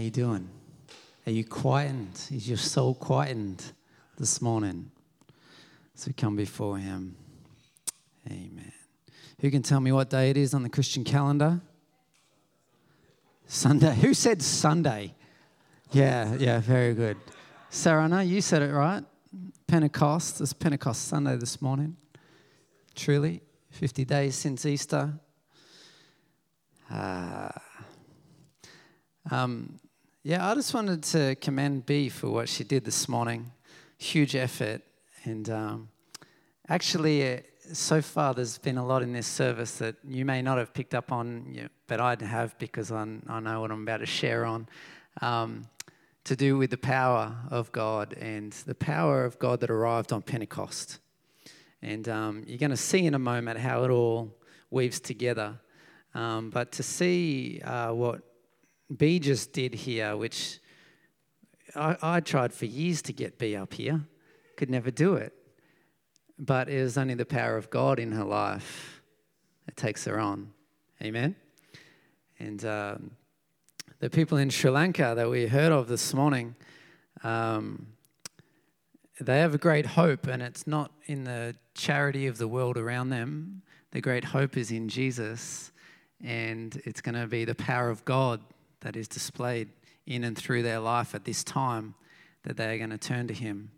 How you doing? Are you quietened? Is your soul quietened this morning? So come before Him. Amen. Who can tell me what day it is on the Christian calendar? Sunday. Who said Sunday? Yeah, yeah, very good. sarah, Sarana, you said it right. Pentecost. It's Pentecost Sunday this morning. Truly, 50 days since Easter. Uh, um, yeah, I just wanted to commend B for what she did this morning. Huge effort. And um, actually, uh, so far, there's been a lot in this service that you may not have picked up on, but I'd have because i I know what I'm about to share on. Um, to do with the power of God and the power of God that arrived on Pentecost. And um, you're going to see in a moment how it all weaves together. Um, but to see uh, what B just did here, which I, I, tried for years to get B up here, could never do it. But it was only the power of God in her life that takes her on. Amen? And um, the people in Sri Lanka that we heard of this morning, um, they have a great hope, and it's not in the charity of the world around them. The great hope is in Jesus, and it's going to be the power of God that is displayed in and through their life at this time that they are going to turn to Him.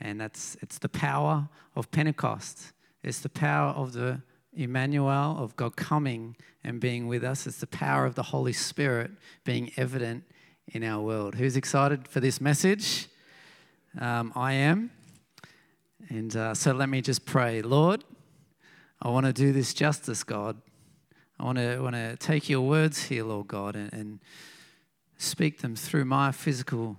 And that's it's the power of Pentecost. It's the power of the Emmanuel, of God coming and being with us. It's the power of the Holy Spirit being evident in our world. Who's excited for this message? Um, I am. And uh, so let me just pray. Lord, I want to do this justice, God. I want to, want to take your words here, Lord God, and, and speak them through my physical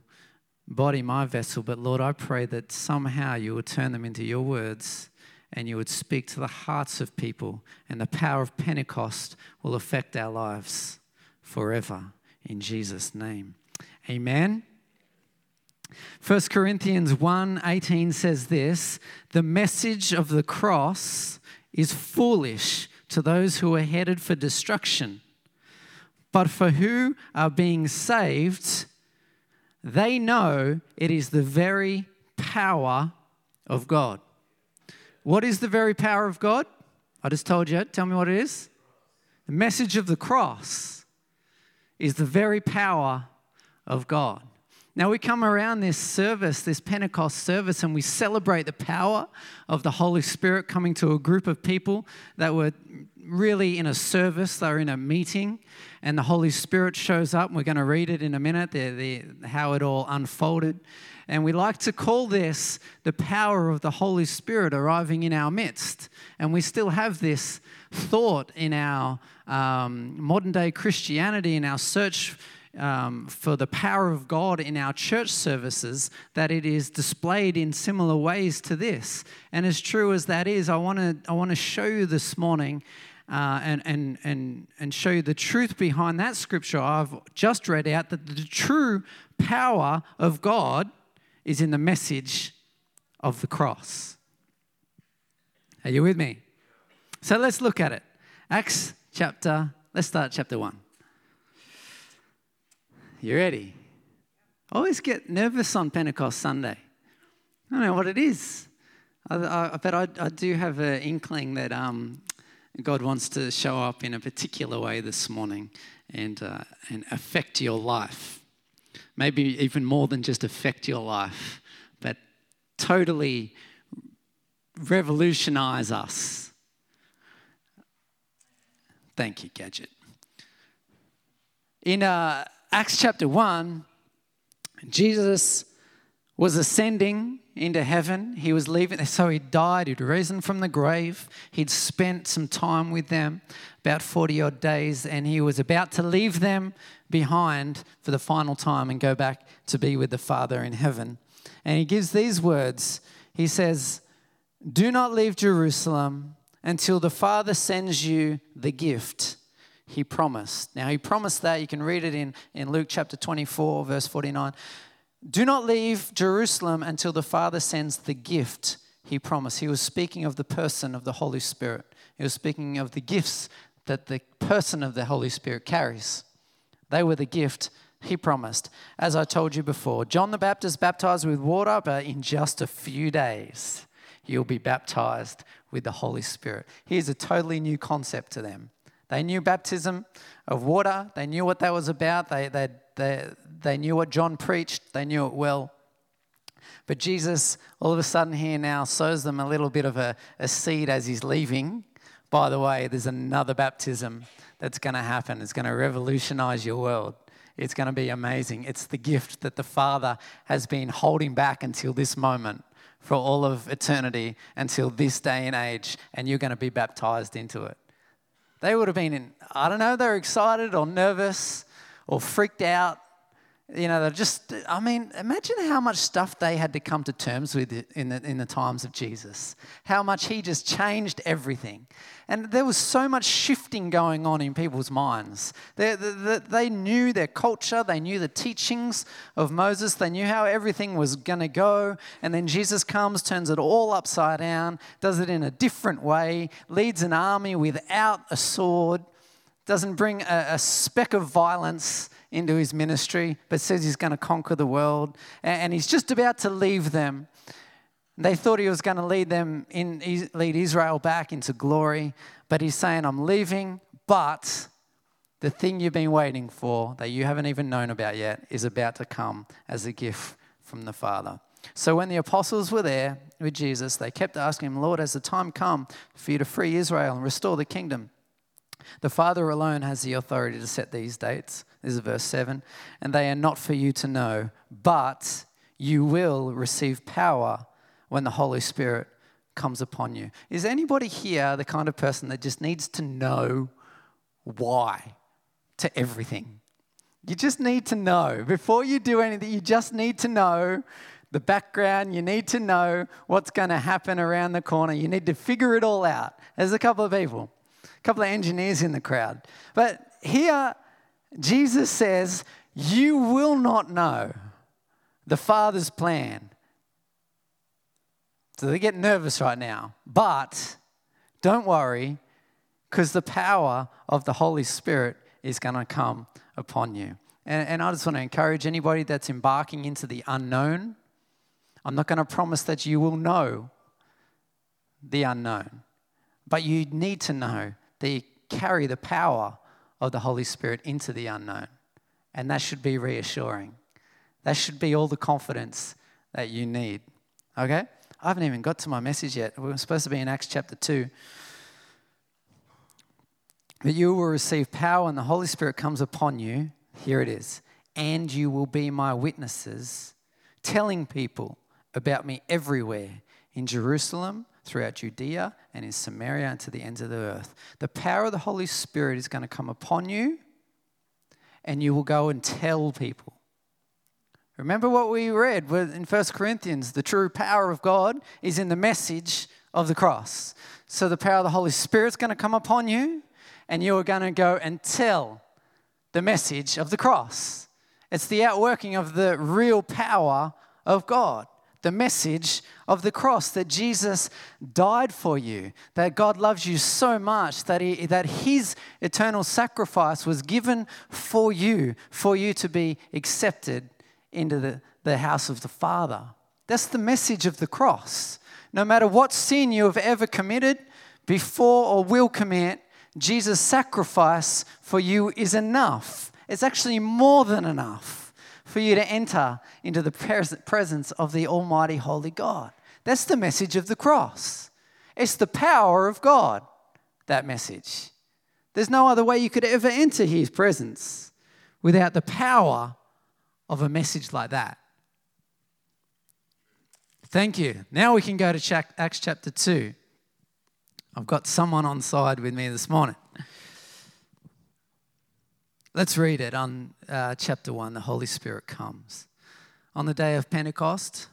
body, my vessel. But Lord, I pray that somehow you would turn them into your words and you would speak to the hearts of people, and the power of Pentecost will affect our lives forever. In Jesus' name. Amen. 1 Corinthians 1 18 says this The message of the cross is foolish to those who are headed for destruction, but for who are being saved, they know it is the very power of God. What is the very power of God? I just told you. Tell me what it is. The message of the cross is the very power of God. Now, we come around this service, this Pentecost service, and we celebrate the power of the Holy Spirit coming to a group of people that were really in a service, they're in a meeting, and the Holy Spirit shows up. We're going to read it in a minute, the, the, how it all unfolded. And we like to call this the power of the Holy Spirit arriving in our midst. And we still have this thought in our um, modern day Christianity, in our search um, for the power of God in our church services, that it is displayed in similar ways to this. And as true as that is, I want to I want to show you this morning uh, and, and, and, and show you the truth behind that scripture I've just read out that the true power of God is in the message of the cross. Are you with me? So let's look at it. Acts chapter, let's start chapter 1. You ready? I always get nervous on Pentecost Sunday. I don't know what it is. I, I, but I, I, do have an inkling that um, God wants to show up in a particular way this morning and, uh, and affect your life maybe even more than just affect your life, but totally revolutionize us. Thank you, Gadget. In uh, Acts chapter 1, Jesus was ascending into heaven. He was leaving, so he died. He'd risen from the grave. He'd spent some time with them, about 40 odd days, and he was about to leave them behind for the final time and go back to be with the Father in heaven. And he gives these words He says, Do not leave Jerusalem until the Father sends you the gift he promised. Now, he promised that. You can read it in, in Luke chapter 24, verse 49. Do not leave Jerusalem until the Father sends the gift he promised. He was speaking of the person of the Holy Spirit, he was speaking of the gifts that the person of the Holy Spirit carries. They were the gift he promised, as I told you before, John the Baptist baptized with water, but in just a few days, you'll be baptized with the Holy Spirit. Here's a totally new concept to them. They knew baptism of water, they knew what that was about, they, they, they, they knew what John preached, they knew it well. But Jesus, all of a sudden, here now sows them a little bit of a, a seed as he's leaving. By the way, there's another baptism that's going to happen. It's going to revolutionize your world. It's going to be amazing. It's the gift that the Father has been holding back until this moment for all of eternity, until this day and age, and you're going to be baptized into it. They would have been, in, I don't know, they're excited or nervous or freaked out you know, they're just, I mean, imagine how much stuff they had to come to terms with in the, in the times of Jesus. How much he just changed everything. And there was so much shifting going on in people's minds. They, they, they knew their culture, they knew the teachings of Moses, they knew how everything was going to go. And then Jesus comes, turns it all upside down, does it in a different way, leads an army without a sword, doesn't bring a, a speck of violence into his ministry, but says he's going to conquer the world. And he's just about to leave them. They thought he was going to lead them in, lead Israel back into glory, but he's saying, I'm leaving, but the thing you've been waiting for that you haven't even known about yet is about to come as a gift from the Father. So when the apostles were there with Jesus, they kept asking him, Lord, has the time come for you to free Israel and restore the kingdom? The Father alone has the authority to set these dates. This is verse 7. And they are not for you to know, but you will receive power when the Holy Spirit comes upon you. Is anybody here the kind of person that just needs to know why to everything? You just need to know. Before you do anything, you just need to know the background. You need to know what's going to happen around the corner. You need to figure it all out. There's a couple of people couple of engineers in the crowd. But here, Jesus says, You will not know the Father's plan. So they get nervous right now. But don't worry, because the power of the Holy Spirit is going to come upon you. And, and I just want to encourage anybody that's embarking into the unknown. I'm not going to promise that you will know the unknown, but you need to know that you carry the power of the Holy Spirit into the unknown. And that should be reassuring. That should be all the confidence that you need. Okay? I haven't even got to my message yet. We are supposed to be in Acts chapter 2. But you will receive power and the Holy Spirit comes upon you. Here it is. And you will be my witnesses, telling people about me everywhere in Jerusalem throughout Judea and in Samaria and to the ends of the earth. The power of the Holy Spirit is going to come upon you, and you will go and tell people. Remember what we read in 1 Corinthians the true power of God is in the message of the cross. So the power of the Holy Spirit is going to come upon you, and you are going to go and tell the message of the cross. It's the outworking of the real power of God the message of the cross that Jesus died for you, that God loves you so much that, he, that His eternal sacrifice was given for you, for you to be accepted into the, the house of the Father. That's the message of the cross. No matter what sin you have ever committed, before or will commit, Jesus' sacrifice for you is enough. It's actually more than enough for you to enter into the presence of the Almighty Holy God. That's the message of the cross. It's the power of God, that message. There's no other way you could ever enter His presence without the power of a message like that. Thank you. Now we can go to Acts chapter 2. I've got someone on side with me this morning. Let's read it on uh, chapter 1. The Holy Spirit comes. On the day of Pentecost,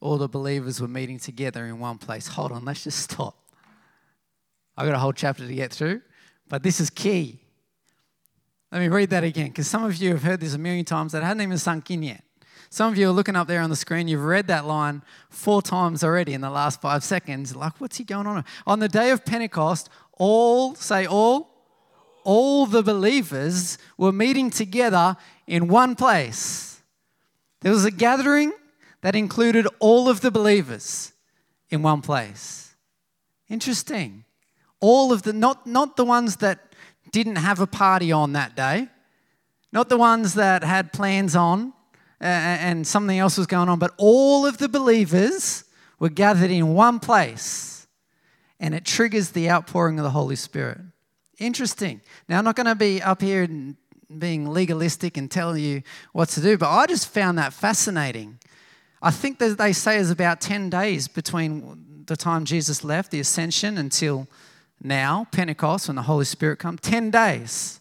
all the believers were meeting together in one place. Hold on, let's just stop. I've got a whole chapter to get through, but this is key. Let me read that again, because some of you have heard this a million times that hadn't even sunk in yet. Some of you are looking up there on the screen, you've read that line four times already in the last five seconds. Like, what's he going on? On the day of Pentecost, all, say all, all the believers were meeting together in one place. There was a gathering that included all of the believers in one place. Interesting. All of the, not, not the ones that didn't have a party on that day, not the ones that had plans on uh, and something else was going on, but all of the believers were gathered in one place and it triggers the outpouring of the Holy Spirit. Interesting. Now, I'm not going to be up here and being legalistic and tell you what to do, but I just found that fascinating. I think that they say is about 10 days between the time Jesus left, the ascension, until now, Pentecost, when the Holy Spirit comes. 10 days.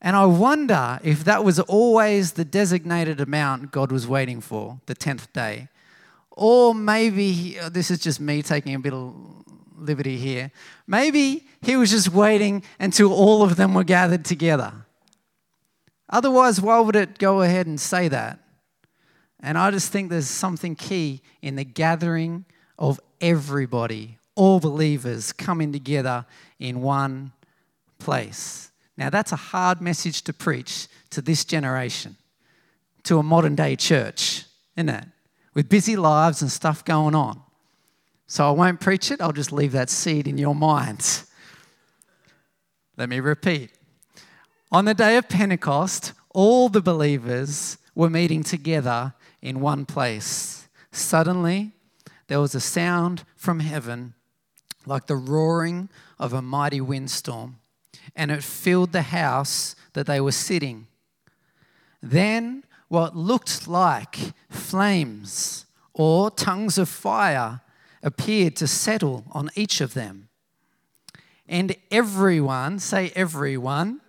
And I wonder if that was always the designated amount God was waiting for, the 10th day. Or maybe, uh, this is just me taking a bit of liberty here. Maybe he was just waiting until all of them were gathered together. Otherwise, why would it go ahead and say that? And I just think there's something key in the gathering of everybody, all believers coming together in one place. Now, that's a hard message to preach to this generation, to a modern day church, isn't it? With busy lives and stuff going on. So I won't preach it, I'll just leave that seed in your minds. Let me repeat. On the day of Pentecost, all the believers were meeting together in one place. Suddenly, there was a sound from heaven like the roaring of a mighty windstorm, and it filled the house that they were sitting. Then, what looked like flames or tongues of fire appeared to settle on each of them. And everyone, say everyone,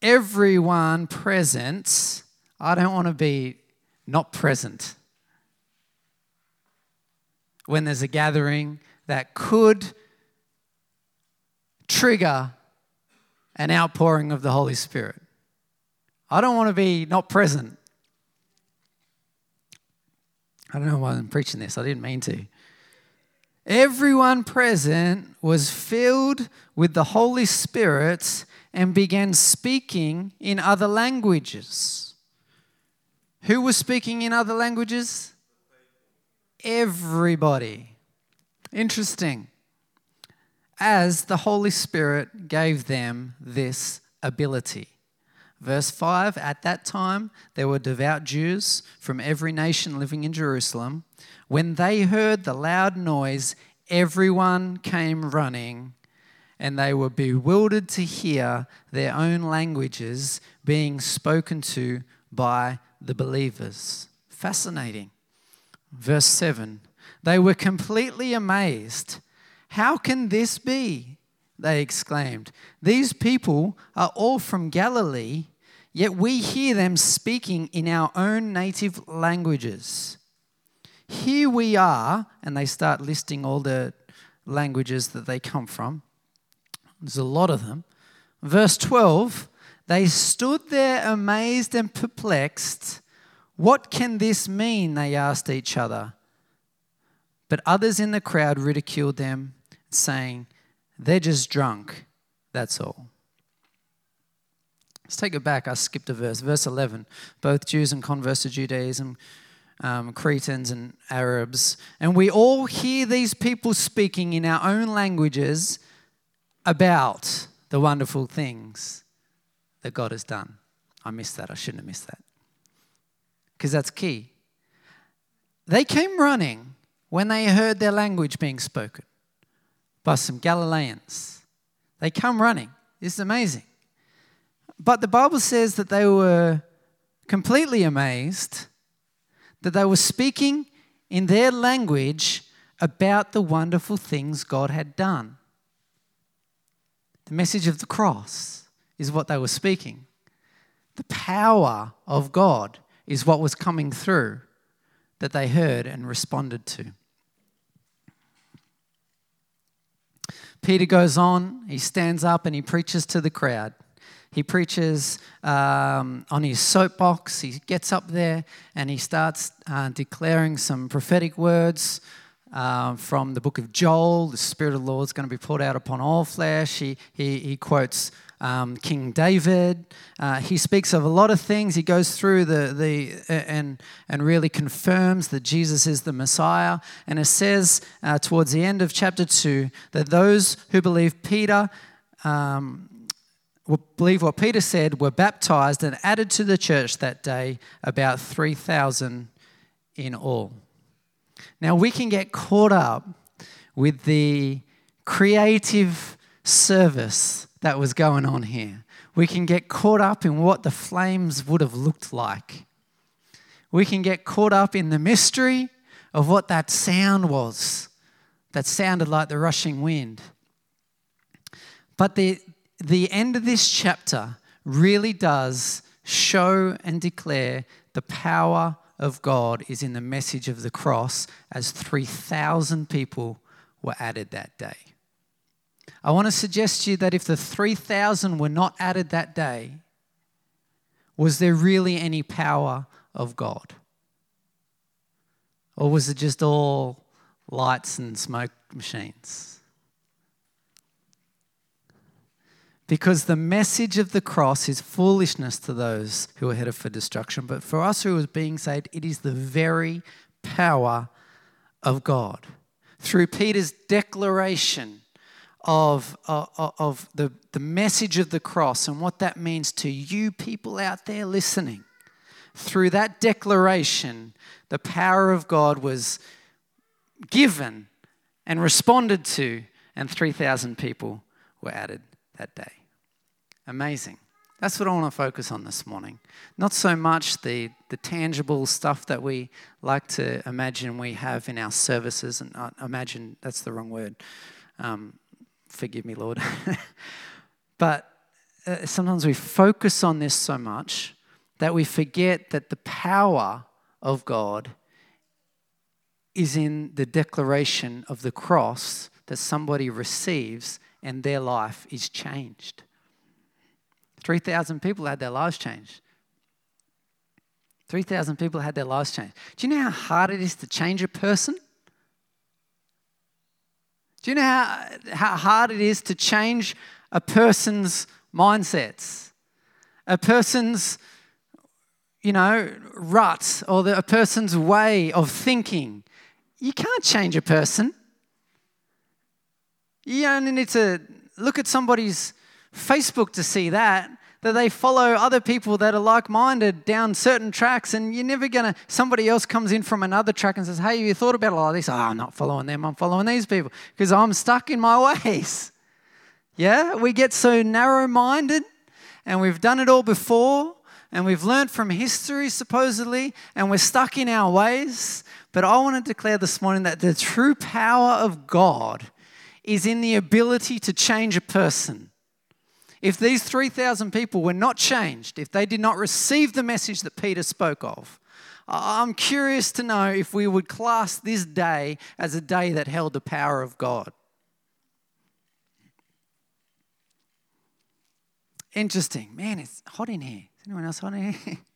everyone present, I don't want to be not present. When there's a gathering that could trigger an outpouring of the Holy Spirit. I don't want to be not present. I don't know why I'm preaching this, I didn't mean to. Everyone present was filled with the Holy Spirit and began speaking in other languages. Who was speaking in other languages? Everybody. Interesting. As the Holy Spirit gave them this ability. Verse 5 At that time, there were devout Jews from every nation living in Jerusalem. When they heard the loud noise, everyone came running, and they were bewildered to hear their own languages being spoken to by the believers. Fascinating. Verse 7 They were completely amazed. How can this be? They exclaimed. These people are all from Galilee, yet we hear them speaking in our own native languages. Here we are, and they start listing all the languages that they come from. There's a lot of them. Verse 12 they stood there amazed and perplexed. What can this mean? They asked each other. But others in the crowd ridiculed them, saying, They're just drunk, that's all. Let's take it back. I skipped a verse. Verse 11. Both Jews and converts to Judaism, um, Cretans and Arabs. And we all hear these people speaking in our own languages about the wonderful things that God has done. I missed that. I shouldn't have missed that. Because that's key. They came running when they heard their language being spoken by some Galileans. They come running. This is amazing. But the Bible says that they were completely amazed that they were speaking in their language about the wonderful things God had done. The message of the cross is what they were speaking. The power of God is what was coming through that they heard and responded to. Peter goes on, he stands up and he preaches to the crowd. He preaches um, on his soapbox. He gets up there and he starts uh, declaring some prophetic words um, from the book of Joel. The Spirit of the Lord is going to be poured out upon all flesh. He, he, he quotes um, King David. Uh, he speaks of a lot of things. He goes through the, the and, and really confirms that Jesus is the Messiah. And it says uh, towards the end of chapter 2 that those who believe Peter, um, believe what Peter said, were baptized and added to the church that day about 3,000 in all. Now, we can get caught up with the creative service that was going on here. We can get caught up in what the flames would have looked like. We can get caught up in the mystery of what that sound was that sounded like the rushing wind. But the, the end of this chapter really does show and declare the power of God is in the message of the cross as 3,000 people were added that day. I want to suggest to you that if the 3,000 were not added that day, was there really any power of God? Or was it just all lights and smoke machines? Because the message of the cross is foolishness to those who are headed for destruction. But for us who are being saved, it is the very power of God. Through Peter's declaration of, of, of the, the message of the cross and what that means to you people out there listening, through that declaration, the power of God was given and responded to, and 3,000 people were added that day. Amazing. That's what I want to focus on this morning. Not so much the, the tangible stuff that we like to imagine we have in our services, and uh, imagine that's the wrong word. Um, forgive me, Lord. but uh, sometimes we focus on this so much that we forget that the power of God is in the declaration of the cross that somebody receives and their life is changed. 3,000 people had their lives changed. 3,000 people had their lives changed. Do you know how hard it is to change a person? Do you know how, how hard it is to change a person's mindsets? A person's, you know, rut or the, a person's way of thinking. You can't change a person. You only need to look at somebody's Facebook to see that that they follow other people that are like-minded down certain tracks and you're never to somebody else comes in from another track and says hey you thought about a lot of oh, this oh, i'm not following them i'm following these people because i'm stuck in my ways. Yeah we get so narrow-minded and we've done it all before and we've learned from history supposedly and we're stuck in our ways. But i want to declare this morning that the true power of god is in the ability to change a person. If these 3,000 people were not changed, if they did not receive the message that Peter spoke of, I'm curious to know if we would class this day as a day that held the power of God. Interesting. Man, it's hot in here. Is anyone else hot in here?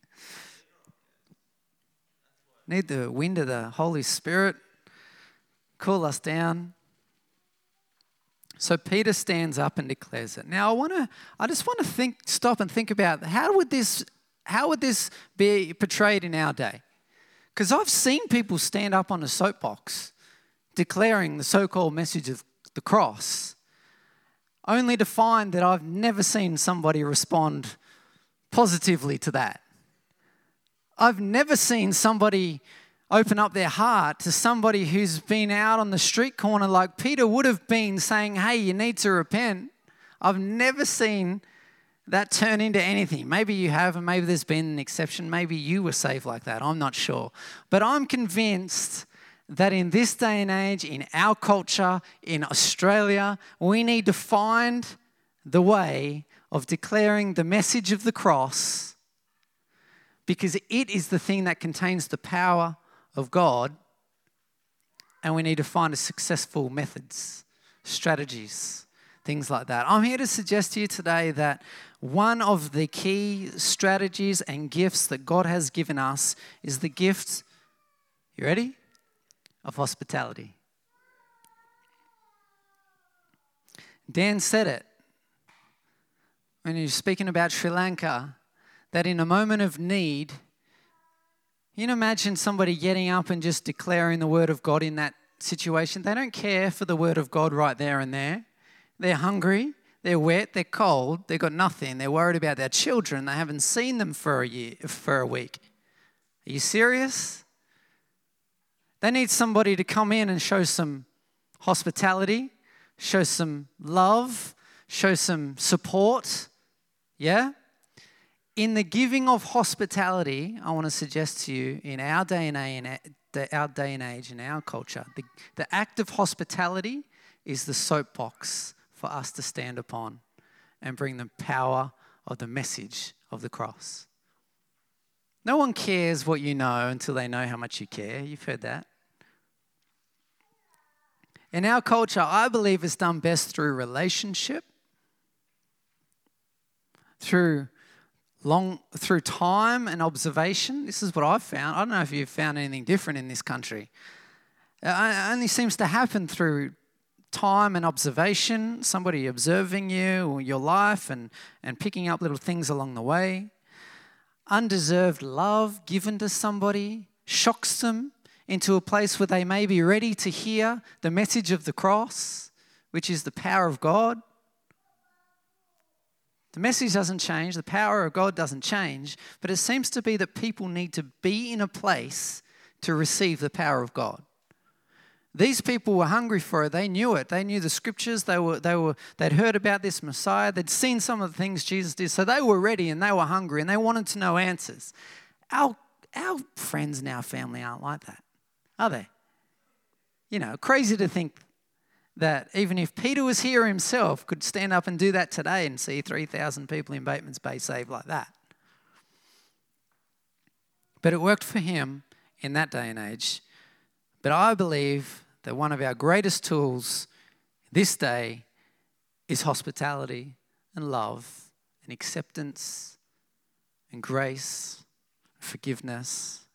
Need the wind of the Holy Spirit cool us down. So Peter stands up and declares it. Now I want to I just want to think stop and think about how would this how would this be portrayed in our day? Cuz I've seen people stand up on a soapbox declaring the so-called message of the cross only to find that I've never seen somebody respond positively to that. I've never seen somebody open up their heart to somebody who's been out on the street corner like Peter would have been saying, Hey, you need to repent. I've never seen that turn into anything. Maybe you have, and maybe there's been an exception. Maybe you were saved like that. I'm not sure. But I'm convinced that in this day and age, in our culture, in Australia, we need to find the way of declaring the message of the cross because it is the thing that contains the power of God, and we need to find successful methods, strategies, things like that. I'm here to suggest to you today that one of the key strategies and gifts that God has given us is the gift, you ready? Of hospitality. Dan said it when he was speaking about Sri Lanka that in a moment of need, you can imagine somebody getting up and just declaring the word of God in that situation. They don't care for the word of God right there and there. They're hungry, they're wet, they're cold, they've got nothing. They're worried about their children. They haven't seen them for a year, for a week. Are you serious? They need somebody to come in and show some hospitality, show some love, show some support. Yeah? In the giving of hospitality, I want to suggest to you in our day and age, our day and age, in our culture, the, the act of hospitality is the soapbox for us to stand upon and bring the power of the message of the cross. No one cares what you know until they know how much you care. You've heard that. In our culture, I believe it's done best through relationship, through long through time and observation. This is what I've found. I don't know if you've found anything different in this country. It only seems to happen through time and observation, somebody observing you or your life and, and picking up little things along the way. Undeserved love given to somebody shocks them into a place where they may be ready to hear the message of the cross, which is the power of God. The message doesn't change, the power of God doesn't change, but it seems to be that people need to be in a place to receive the power of God. These people were hungry for it. They knew it. They knew the scriptures. They were, they were, they'd heard about this Messiah. They'd seen some of the things Jesus did. So they were ready and they were hungry and they wanted to know answers. Our, our friends and our family aren't like that, are they? You know, crazy to think that even if Peter was here himself, could stand up and do that today and see 3,000 people in Bateman's Bay saved like that. But it worked for him in that day and age. But I believe that one of our greatest tools this day is hospitality and love and acceptance and grace, and forgiveness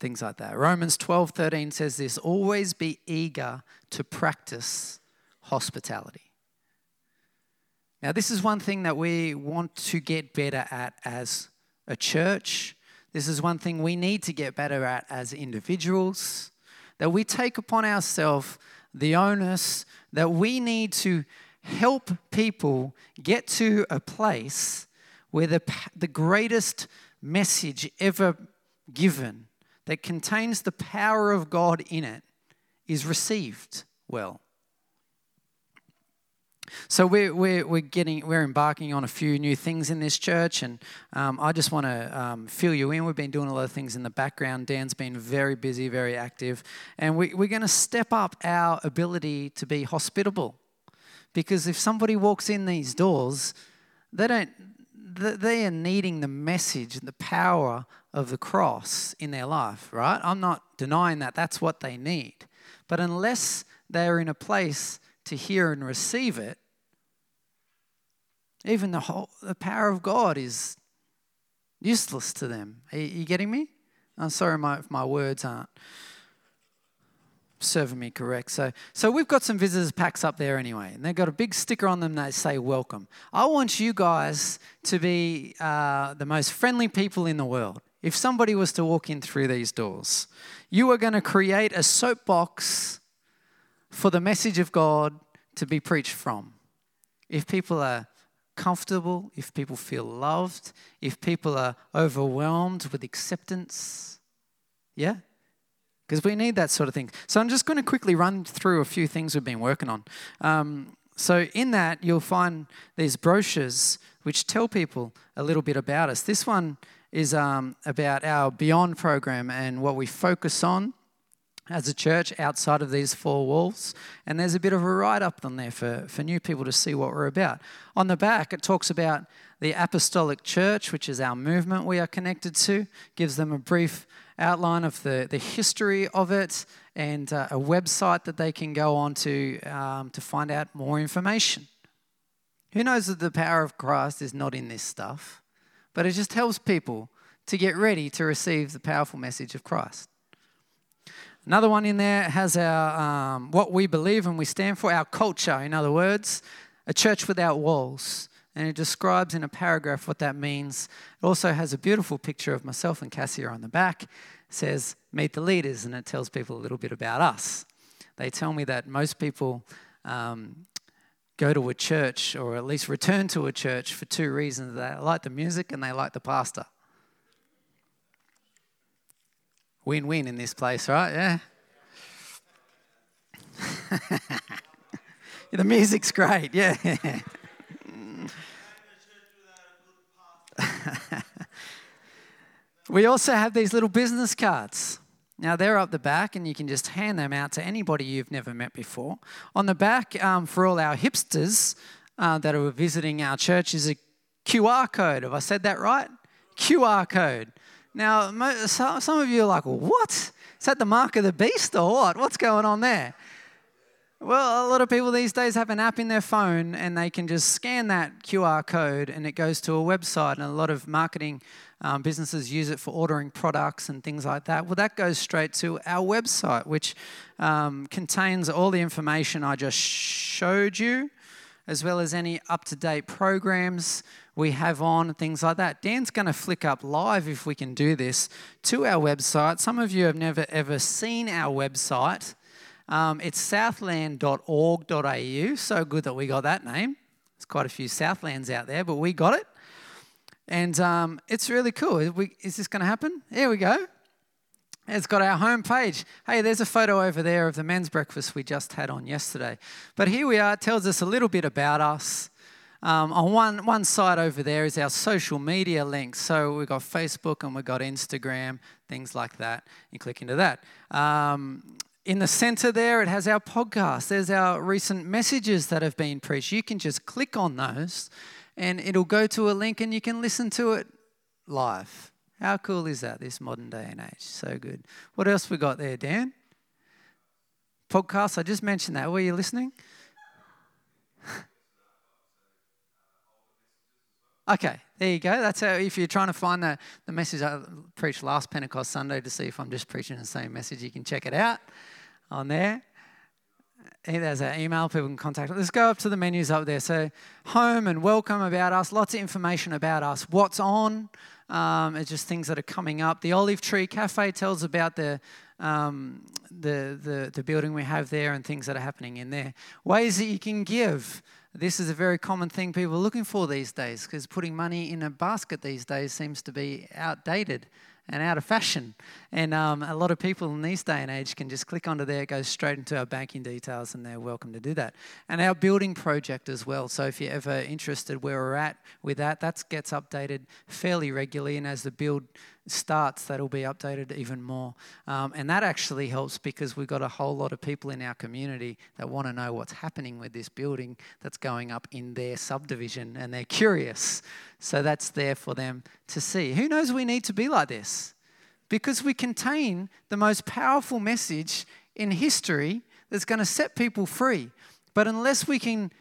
things like that. Romans 12 13 says this always be eager to practice hospitality. Now, this is one thing that we want to get better at as a church. This is one thing we need to get better at as individuals. That we take upon ourselves the onus that we need to help people get to a place where the, the greatest message ever given that contains the power of God in it is received well. So we're, we're, we're getting we're embarking on a few new things in this church, and um, I just want to um, fill you in. We've been doing a lot of things in the background. Dan's been very busy, very active, and we, we're going to step up our ability to be hospitable. Because if somebody walks in these doors, they don't they are needing the message, and the power of the cross in their life, right? I'm not denying that. That's what they need. But unless they're in a place to hear and receive it, even the whole the power of God is useless to them. Are you getting me? I'm sorry my, if my words aren't serving me correct. So, so we've got some visitors packs up there anyway, and they've got a big sticker on them that say welcome. I want you guys to be uh, the most friendly people in the world. If somebody was to walk in through these doors, you are going to create a soapbox for the message of God to be preached from. If people are comfortable, if people feel loved, if people are overwhelmed with acceptance, yeah? Because we need that sort of thing. So I'm just going to quickly run through a few things we've been working on. Um, so in that, you'll find these brochures which tell people a little bit about us. This one is um, about our Beyond program and what we focus on as a church outside of these four walls. And there's a bit of a write up on there for, for new people to see what we're about. On the back, it talks about the Apostolic Church, which is our movement we are connected to, gives them a brief outline of the, the history of it and uh, a website that they can go on to um, to find out more information. Who knows that the power of Christ is not in this stuff? But it just helps people to get ready to receive the powerful message of Christ. Another one in there has our um, what we believe and we stand for, our culture, in other words, a church without walls. And it describes in a paragraph what that means. It also has a beautiful picture of myself and Cassia on the back. It says, Meet the leaders, and it tells people a little bit about us. They tell me that most people um, go to a church or at least return to a church for two reasons they like the music and they like the pastor. Win win in this place, right? Yeah. the music's great, yeah. we also have these little business cards. Now, they're up the back, and you can just hand them out to anybody you've never met before. On the back, um, for all our hipsters uh, that are visiting our church, is a QR code. Have I said that right? QR code. Now, some of you are like, what? Is that the mark of the beast or what? What's going on there? Well, a lot of people these days have an app in their phone and they can just scan that QR code and it goes to a website. And a lot of marketing um, businesses use it for ordering products and things like that. Well, that goes straight to our website, which um, contains all the information I just showed you, as well as any up to date programs we have on, things like that. Dan's going to flick up live, if we can do this, to our website. Some of you have never ever seen our website. Um, it's southland.org.au. So good that we got that name. There's quite a few Southlands out there, but we got it. And um, it's really cool. Is, we, is this going to happen? Here we go. It's got our homepage. Hey, there's a photo over there of the men's breakfast we just had on yesterday. But here we are. It tells us a little bit about us. Um, on one, one side over there is our social media links. So we've got Facebook and we've got Instagram, things like that. You click into that. Um, in the center there, it has our podcast. There's our recent messages that have been preached. You can just click on those and it'll go to a link and you can listen to it live. How cool is that, this modern day and age? So good. What else we got there, Dan? Podcast, I just mentioned that. Were you listening? Okay, there you go. That's how, if you're trying to find the, the message I preached last Pentecost Sunday to see if I'm just preaching the same message, you can check it out on there. There's our email, people can contact us. Let's go up to the menus up there. So, home and welcome about us, lots of information about us, what's on, um, it's just things that are coming up. The Olive Tree Cafe tells about the, um, the, the, the building we have there and things that are happening in there. Ways that you can give. This is a very common thing people are looking for these days because putting money in a basket these days seems to be outdated and out of fashion. And um, a lot of people in these day and age can just click onto there, it goes straight into our banking details, and they're welcome to do that. And our building project as well. So if you're ever interested where we're at with that, that gets updated fairly regularly. And as the build starts, that'll be updated even more. Um, and that actually helps because we've got a whole lot of people in our community that want to know what's happening with this building that's going up in their subdivision and they're curious. So that's there for them to see. Who knows we need to be like this? Because we contain the most powerful message in history that's going to set people free. But unless we can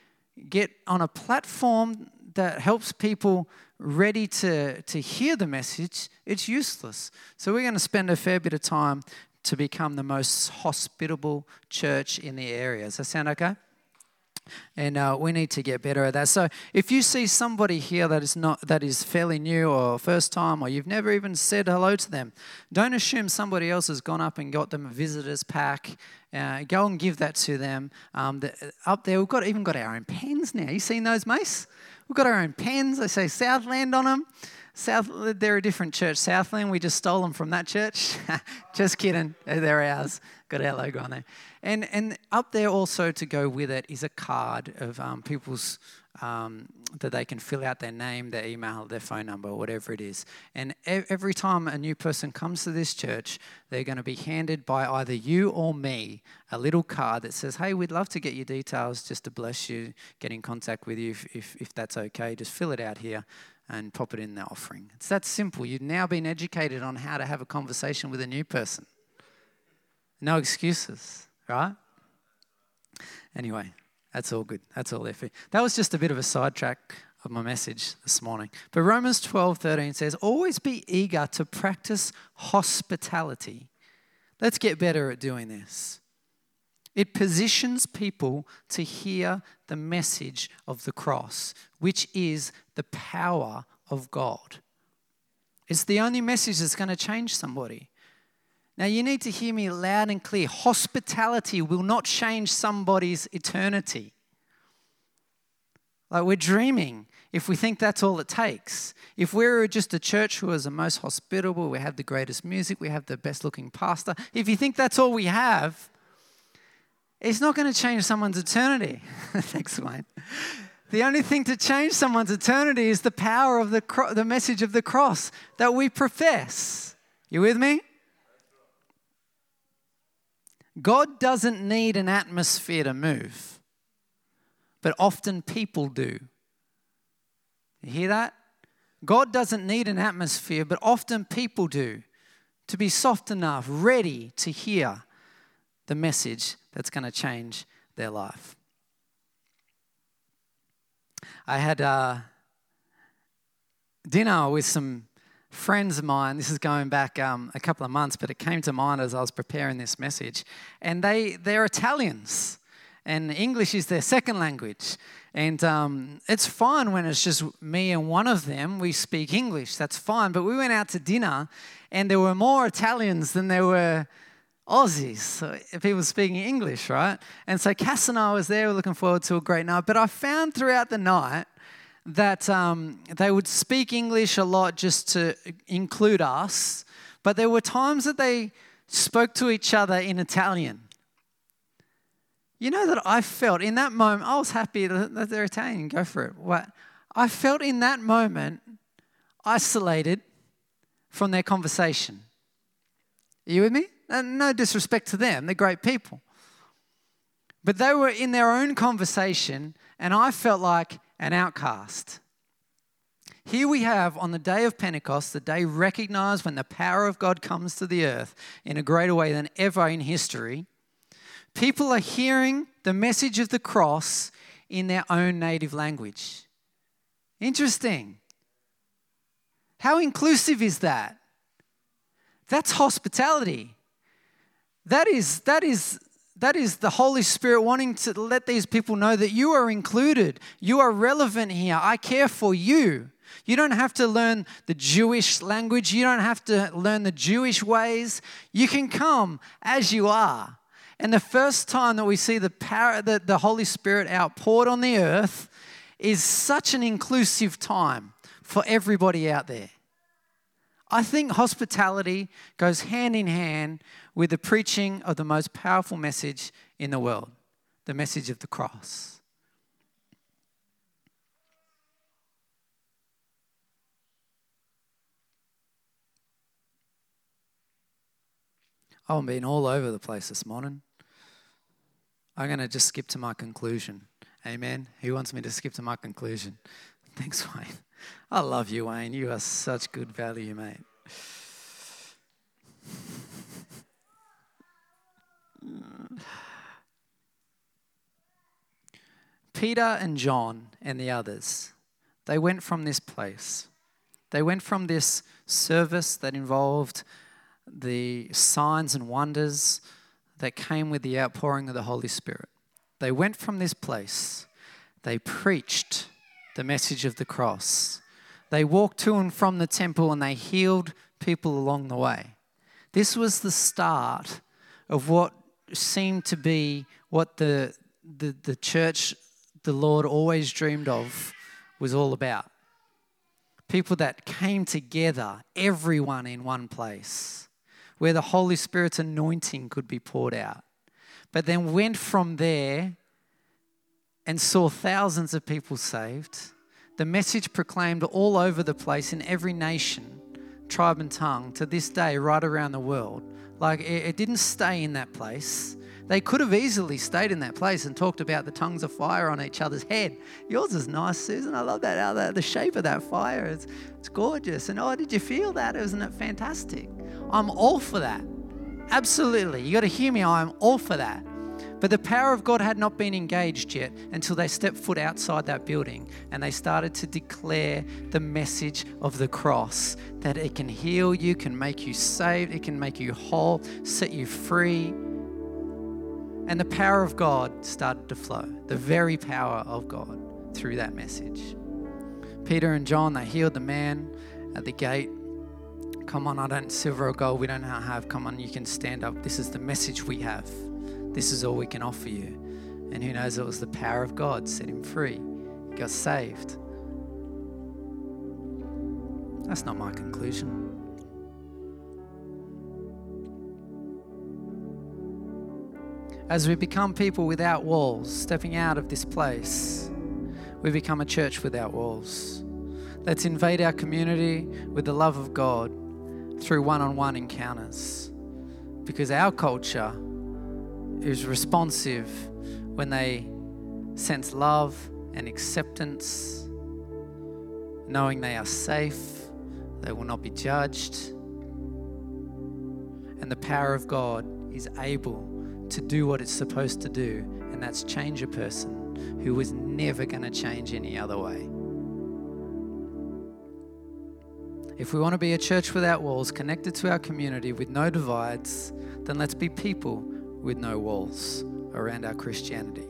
get on a platform that helps people ready to, to hear the message, it's useless. So we're going to spend a fair bit of time to become the most hospitable church in the area. Does that sound okay? and uh, we need to get better at that. So, if you see somebody here that is not that is fairly new or first time, or you've never even said hello to them, don't assume somebody else has gone up and got them a visitors pack. Uh, go and give that to them. Um, the, up there, we've got even got our own pens now. You seen those, Mace? We've got our own pens. They say Southland on them. South, they're a different church. Southland, we just stole them from that church. just kidding. They're ours. Got our logo on there. And, and up there also to go with it is a card of um, people's, um, that they can fill out their name, their email, their phone number, whatever it is. And every time a new person comes to this church, they're going to be handed by either you or me a little card that says, Hey, we'd love to get your details just to bless you, get in contact with you if, if, if that's okay. Just fill it out here and pop it in the offering. It's that simple. You've now been educated on how to have a conversation with a new person. No excuses, right? Anyway, that's all good. That's all there for you. That was just a bit of a sidetrack of my message this morning. But Romans 12 13 says, Always be eager to practice hospitality Let's get better at doing this. It positions people to hear the message of the cross, which is the power of God. It's the only message that's going to change somebody. Now, you need to hear me loud and clear. Hospitality will not change somebody's eternity. Like, we're dreaming if we think that's all it takes. If we're just a church who is the most hospitable, we have the greatest music, we have the best looking pastor, if you think that's all we have, it's not going to change someone's eternity. Thanks, Wayne. The only thing to change someone's eternity is the power of the, cro- the message of the cross that we profess. You with me? God doesn't need an atmosphere to move, but often people do. You hear that? God doesn't need an atmosphere, but often people do to be soft enough, ready to hear the message that's going to change their life. I had uh, dinner with some friends of mine. This is going back um, a couple of months, but it came to mind as I was preparing this message. And they, they're Italians, and English is their second language. And um, it's fine when it's just me and one of them. We speak English, that's fine. But we went out to dinner, and there were more Italians than there were Aussies, so people speaking English, right? And so Cass and I was there, we're looking forward to a great night. But I found throughout the night that um, they would speak English a lot just to include us, but there were times that they spoke to each other in Italian. You know that I felt in that moment, I was happy that they're Italian, go for it. What? I felt in that moment isolated from their conversation. Are you with me? And no disrespect to them, they're great people. But they were in their own conversation, and I felt like an outcast. Here we have on the day of Pentecost, the day recognized when the power of God comes to the earth in a greater way than ever in history. People are hearing the message of the cross in their own native language. Interesting. How inclusive is that? That's hospitality. That is, that is, that is the Holy Spirit wanting to let these people know that you are included. You are relevant here. I care for you. You don't have to learn the Jewish language. You don't have to learn the Jewish ways. You can come as you are. And the first time that we see the power that the Holy Spirit outpoured on the earth is such an inclusive time for everybody out there. I think hospitality goes hand in hand with the preaching of the most powerful message in the world the message of the cross. I've been all over the place this morning. I'm going to just skip to my conclusion. Amen. Who wants me to skip to my conclusion? Thanks, Wayne. I love you, Wayne. You are such good value, mate. Peter and John and the others, they went from this place. They went from this service that involved the signs and wonders that came with the outpouring of the Holy Spirit. They went from this place. They preached the message of the cross. They walked to and from the temple and they healed people along the way. This was the start of what seemed to be what the, the, the church the Lord always dreamed of was all about. People that came together, everyone in one place, where the Holy Spirit's anointing could be poured out. But then went from there and saw thousands of people saved. The message proclaimed all over the place in every nation, tribe, and tongue to this day, right around the world. Like it, didn't stay in that place. They could have easily stayed in that place and talked about the tongues of fire on each other's head. Yours is nice, Susan. I love that. How the, the shape of that fire. It's, it's gorgeous. And oh, did you feel that? Isn't it fantastic? I'm all for that. Absolutely. You got to hear me. I'm all for that. But the power of God had not been engaged yet until they stepped foot outside that building and they started to declare the message of the cross that it can heal you, can make you saved, it can make you whole, set you free. And the power of God started to flow, the very power of God through that message. Peter and John, they healed the man at the gate. Come on, I don't silver or gold, we don't have. Come on, you can stand up. This is the message we have. This is all we can offer you. And who knows, it was the power of God set him free. He got saved. That's not my conclusion. As we become people without walls, stepping out of this place, we become a church without walls. Let's invade our community with the love of God through one on one encounters. Because our culture is responsive when they sense love and acceptance, knowing they are safe, they will not be judged, and the power of God is able to do what it's supposed to do, and that's change a person who was never going to change any other way. If we want to be a church without walls, connected to our community with no divides, then let's be people with no walls around our Christianity.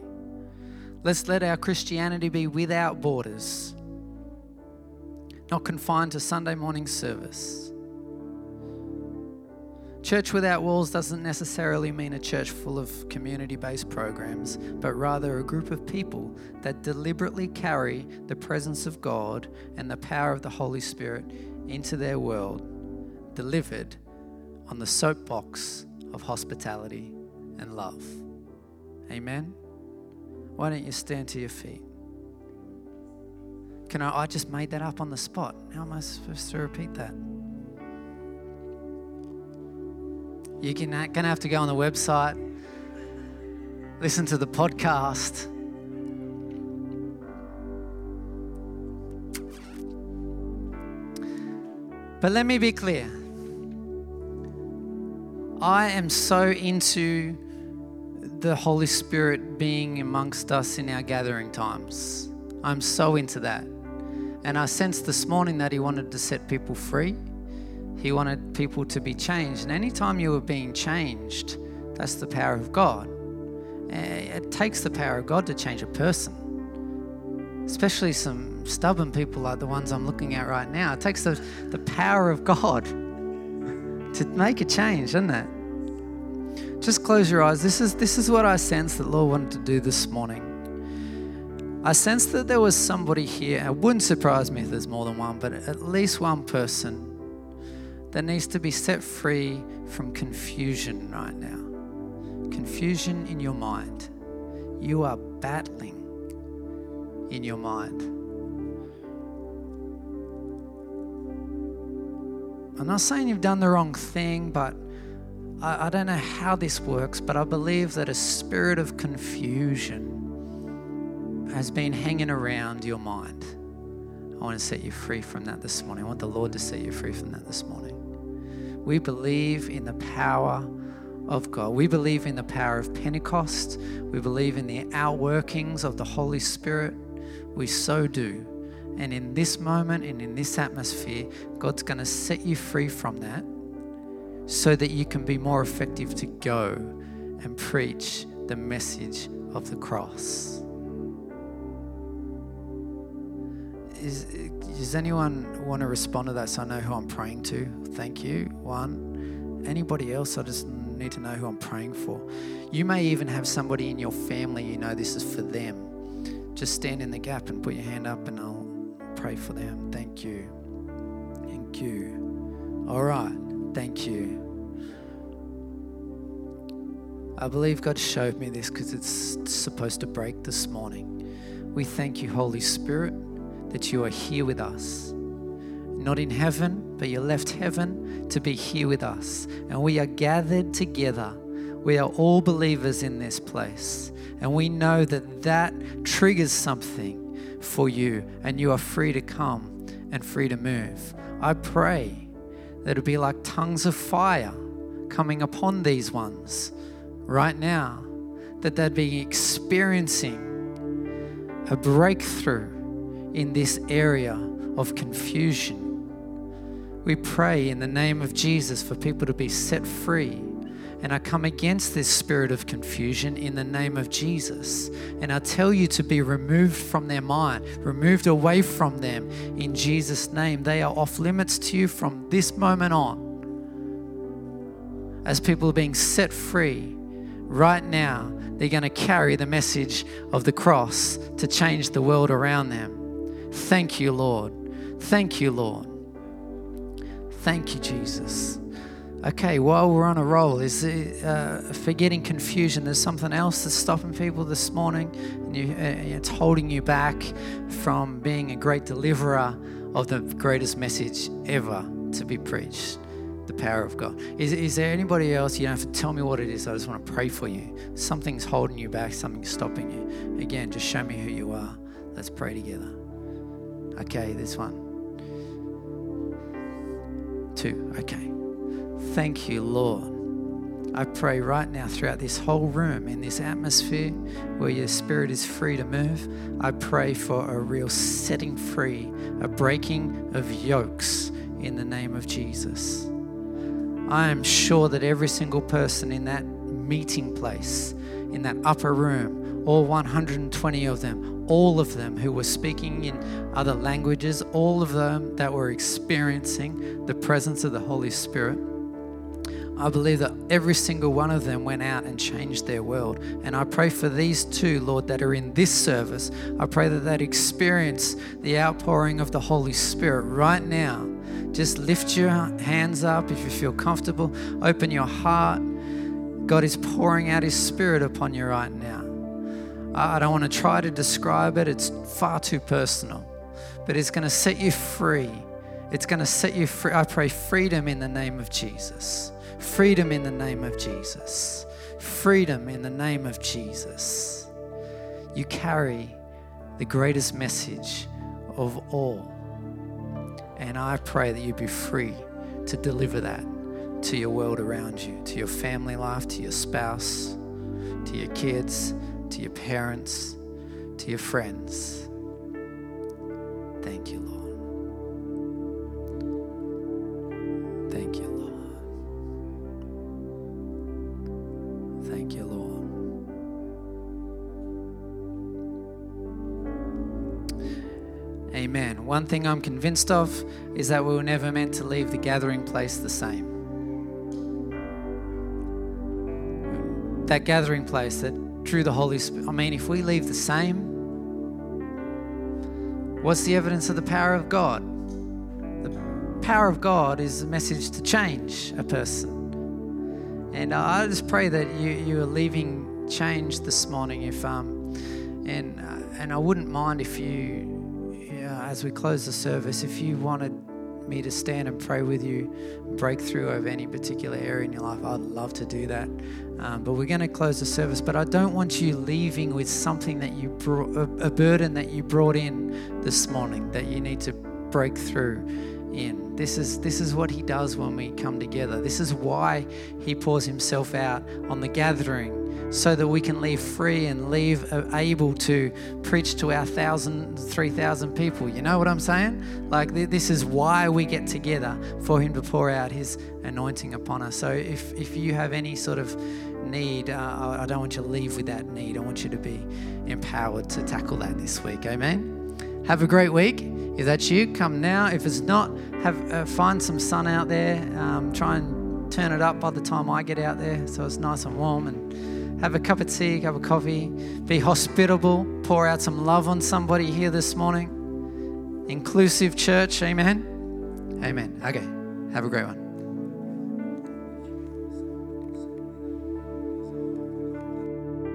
Let's let our Christianity be without borders, not confined to Sunday morning service. Church without walls doesn't necessarily mean a church full of community based programs, but rather a group of people that deliberately carry the presence of God and the power of the Holy Spirit into their world, delivered on the soapbox of hospitality and love. Amen? Why don't you stand to your feet? Can I? I just made that up on the spot. How am I supposed to repeat that? You're going to have to go on the website, listen to the podcast. But let me be clear. I am so into the Holy Spirit being amongst us in our gathering times. I'm so into that. And I sensed this morning that He wanted to set people free. He wanted people to be changed. And anytime you are being changed, that's the power of God. Eh, it takes the power of God to change a person, especially some stubborn people like the ones I'm looking at right now. It takes the, the power of God to make a change, doesn't it? Just close your eyes. This is, this is what I sense that Lord wanted to do this morning. I sense that there was somebody here. It wouldn't surprise me if there's more than one, but at least one person that needs to be set free from confusion right now. Confusion in your mind. You are battling in your mind. I'm not saying you've done the wrong thing, but I, I don't know how this works, but I believe that a spirit of confusion has been hanging around your mind. I want to set you free from that this morning. I want the Lord to set you free from that this morning. We believe in the power of God. We believe in the power of Pentecost. We believe in the outworkings of the Holy Spirit. We so do. And in this moment and in this atmosphere, God's going to set you free from that so that you can be more effective to go and preach the message of the cross. Is, does anyone want to respond to that so I know who I'm praying to? Thank you. One. Anybody else? I just need to know who I'm praying for. You may even have somebody in your family you know this is for them. Just stand in the gap and put your hand up and I'll pray for them. Thank you. Thank you. All right. Thank you. I believe God showed me this because it's supposed to break this morning. We thank you, Holy Spirit, that you are here with us. Not in heaven, but you left heaven to be here with us. And we are gathered together. We are all believers in this place. And we know that that triggers something for you, and you are free to come and free to move. I pray that it'll be like tongues of fire coming upon these ones right now, that they'd be experiencing a breakthrough in this area of confusion. We pray in the name of Jesus for people to be set free. And I come against this spirit of confusion in the name of Jesus. And I tell you to be removed from their mind, removed away from them in Jesus' name. They are off limits to you from this moment on. As people are being set free right now, they're going to carry the message of the cross to change the world around them. Thank you, Lord. Thank you, Lord. Thank you, Jesus. Okay, while we're on a roll, is uh, forgetting confusion? There's something else that's stopping people this morning, and you, uh, it's holding you back from being a great deliverer of the greatest message ever to be preached the power of God. Is, is there anybody else? You don't have to tell me what it is. I just want to pray for you. Something's holding you back, something's stopping you. Again, just show me who you are. Let's pray together. Okay, this one. Two. Okay. Thank you, Lord. I pray right now throughout this whole room, in this atmosphere where your spirit is free to move, I pray for a real setting free, a breaking of yokes in the name of Jesus. I am sure that every single person in that meeting place, in that upper room, all 120 of them, all of them who were speaking in other languages, all of them that were experiencing the presence of the Holy Spirit. I believe that every single one of them went out and changed their world. And I pray for these two, Lord, that are in this service. I pray that they'd experience the outpouring of the Holy Spirit right now just lift your hands up if you feel comfortable. Open your heart. God is pouring out His Spirit upon you right now. I don't want to try to describe it, it's far too personal. But it's going to set you free. It's going to set you free. I pray freedom in the name of Jesus. Freedom in the name of Jesus. Freedom in the name of Jesus. You carry the greatest message of all. And I pray that you be free to deliver that to your world around you, to your family life, to your spouse, to your kids, to your parents, to your friends. Thank you, One thing I'm convinced of is that we were never meant to leave the gathering place the same. That gathering place that drew the Holy Spirit. I mean, if we leave the same, what's the evidence of the power of God? The power of God is a message to change a person. And I just pray that you, you are leaving change this morning. If um, and uh, and I wouldn't mind if you as we close the service, if you wanted me to stand and pray with you, breakthrough over any particular area in your life, I'd love to do that. Um, but we're going to close the service. But I don't want you leaving with something that you brought, a, a burden that you brought in this morning that you need to break through in. This is this is what he does when we come together. This is why he pours himself out on the gathering so that we can leave free and leave uh, able to preach to our thousand, three thousand people. You know what I'm saying? Like this is why we get together for Him to pour out His anointing upon us. So if if you have any sort of need, uh, I don't want you to leave with that need. I want you to be empowered to tackle that this week. Amen. Have a great week. If that's you, come now. If it's not, have uh, find some sun out there. Um, try and turn it up by the time I get out there, so it's nice and warm and have a cup of tea, have a coffee, be hospitable, pour out some love on somebody here this morning. Inclusive church, amen. Amen. Okay, have a great one.